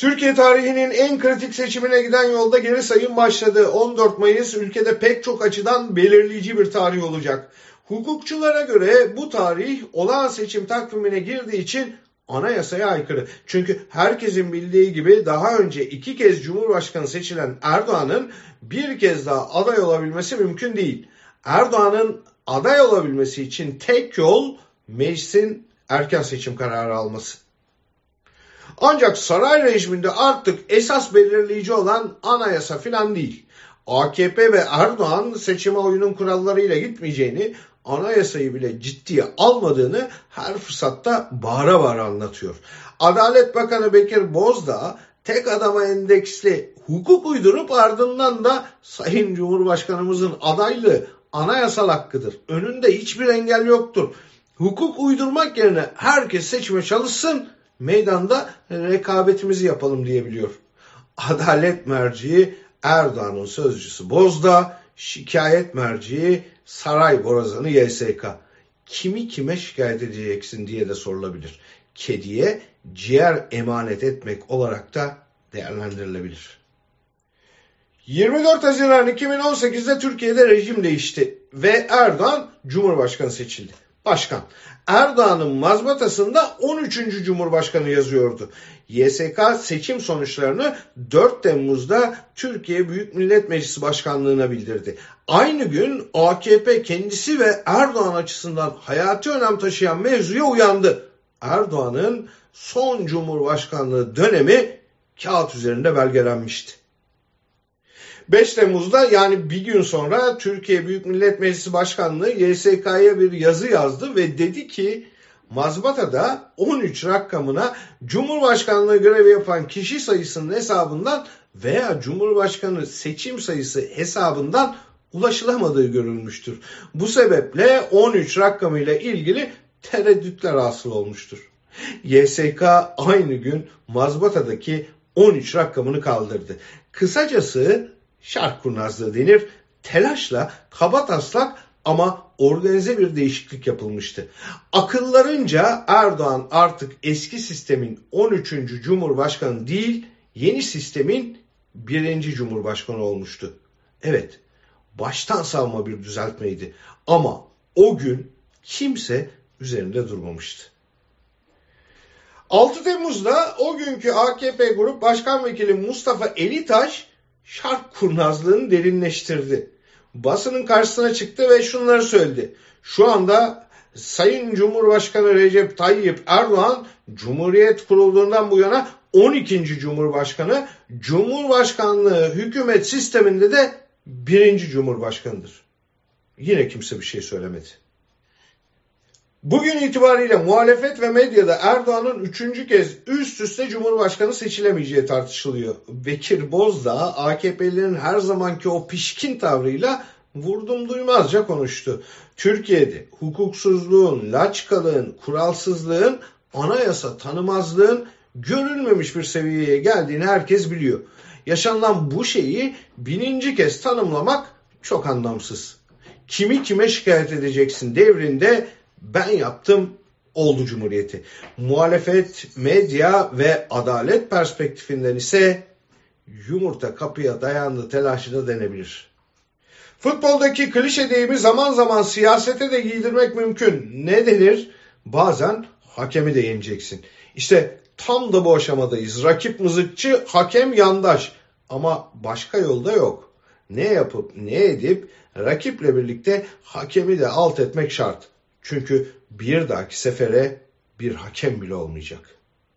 Türkiye tarihinin en kritik seçimine giden yolda geri sayım başladı. 14 Mayıs ülkede pek çok açıdan belirleyici bir tarih olacak. Hukukçulara göre bu tarih olağan seçim takvimine girdiği için anayasaya aykırı. Çünkü herkesin bildiği gibi daha önce iki kez Cumhurbaşkanı seçilen Erdoğan'ın bir kez daha aday olabilmesi mümkün değil. Erdoğan'ın aday olabilmesi için tek yol meclisin erken seçim kararı alması. Ancak saray rejiminde artık esas belirleyici olan anayasa filan değil. AKP ve Erdoğan seçime oyunun kurallarıyla gitmeyeceğini, anayasayı bile ciddiye almadığını her fırsatta bağıra bağıra anlatıyor. Adalet Bakanı Bekir Bozdağ tek adama endeksli hukuk uydurup ardından da Sayın Cumhurbaşkanımızın adaylığı anayasal hakkıdır. Önünde hiçbir engel yoktur. Hukuk uydurmak yerine herkes seçime çalışsın, meydanda rekabetimizi yapalım diyebiliyor. Adalet merciği Erdoğan'ın sözcüsü Bozda, şikayet merciği Saray Borazanı YSK. Kimi kime şikayet edeceksin diye de sorulabilir. Kediye ciğer emanet etmek olarak da değerlendirilebilir. 24 Haziran 2018'de Türkiye'de rejim değişti ve Erdoğan Cumhurbaşkanı seçildi. Başkan. Erdoğan'ın mazbatasında 13. Cumhurbaşkanı yazıyordu. YSK seçim sonuçlarını 4 Temmuz'da Türkiye Büyük Millet Meclisi Başkanlığı'na bildirdi. Aynı gün AKP kendisi ve Erdoğan açısından hayati önem taşıyan mevzuya uyandı. Erdoğan'ın son Cumhurbaşkanlığı dönemi kağıt üzerinde belgelenmişti. 5 Temmuz'da yani bir gün sonra Türkiye Büyük Millet Meclisi Başkanlığı YSK'ya bir yazı yazdı ve dedi ki mazbatada 13 rakamına Cumhurbaşkanlığı görevi yapan kişi sayısının hesabından veya Cumhurbaşkanı seçim sayısı hesabından ulaşılamadığı görülmüştür. Bu sebeple 13 rakamıyla ilgili tereddütler hasıl olmuştur. YSK aynı gün mazbatadaki 13 rakamını kaldırdı. Kısacası şark kurnazlığı denir. Telaşla kaba taslak ama organize bir değişiklik yapılmıştı. Akıllarınca Erdoğan artık eski sistemin 13. Cumhurbaşkanı değil, yeni sistemin 1. Cumhurbaşkanı olmuştu. Evet, baştan savma bir düzeltmeydi ama o gün kimse üzerinde durmamıştı. 6 Temmuz'da o günkü AKP Grup Başkan Vekili Mustafa Elitaş şark kurnazlığını derinleştirdi. Basının karşısına çıktı ve şunları söyledi. Şu anda Sayın Cumhurbaşkanı Recep Tayyip Erdoğan Cumhuriyet kurulduğundan bu yana 12. Cumhurbaşkanı, Cumhurbaşkanlığı hükümet sisteminde de birinci Cumhurbaşkanıdır. Yine kimse bir şey söylemedi. Bugün itibariyle muhalefet ve medyada Erdoğan'ın üçüncü kez üst üste Cumhurbaşkanı seçilemeyeceği tartışılıyor. Bekir Bozdağ AKP'lilerin her zamanki o pişkin tavrıyla vurdum duymazca konuştu. Türkiye'de hukuksuzluğun, laçkalığın, kuralsızlığın, anayasa tanımazlığın görülmemiş bir seviyeye geldiğini herkes biliyor. Yaşanılan bu şeyi bininci kez tanımlamak çok anlamsız. Kimi kime şikayet edeceksin devrinde ben yaptım oldu Cumhuriyeti. Muhalefet, medya ve adalet perspektifinden ise yumurta kapıya dayandı telaşı da denebilir. Futboldaki klişe deyimi zaman zaman siyasete de giydirmek mümkün. Ne denir? Bazen hakemi de yeneceksin. İşte tam da bu aşamadayız. Rakip mızıkçı, hakem yandaş. Ama başka yolda yok. Ne yapıp ne edip rakiple birlikte hakemi de alt etmek şart. Çünkü bir dahaki sefere bir hakem bile olmayacak.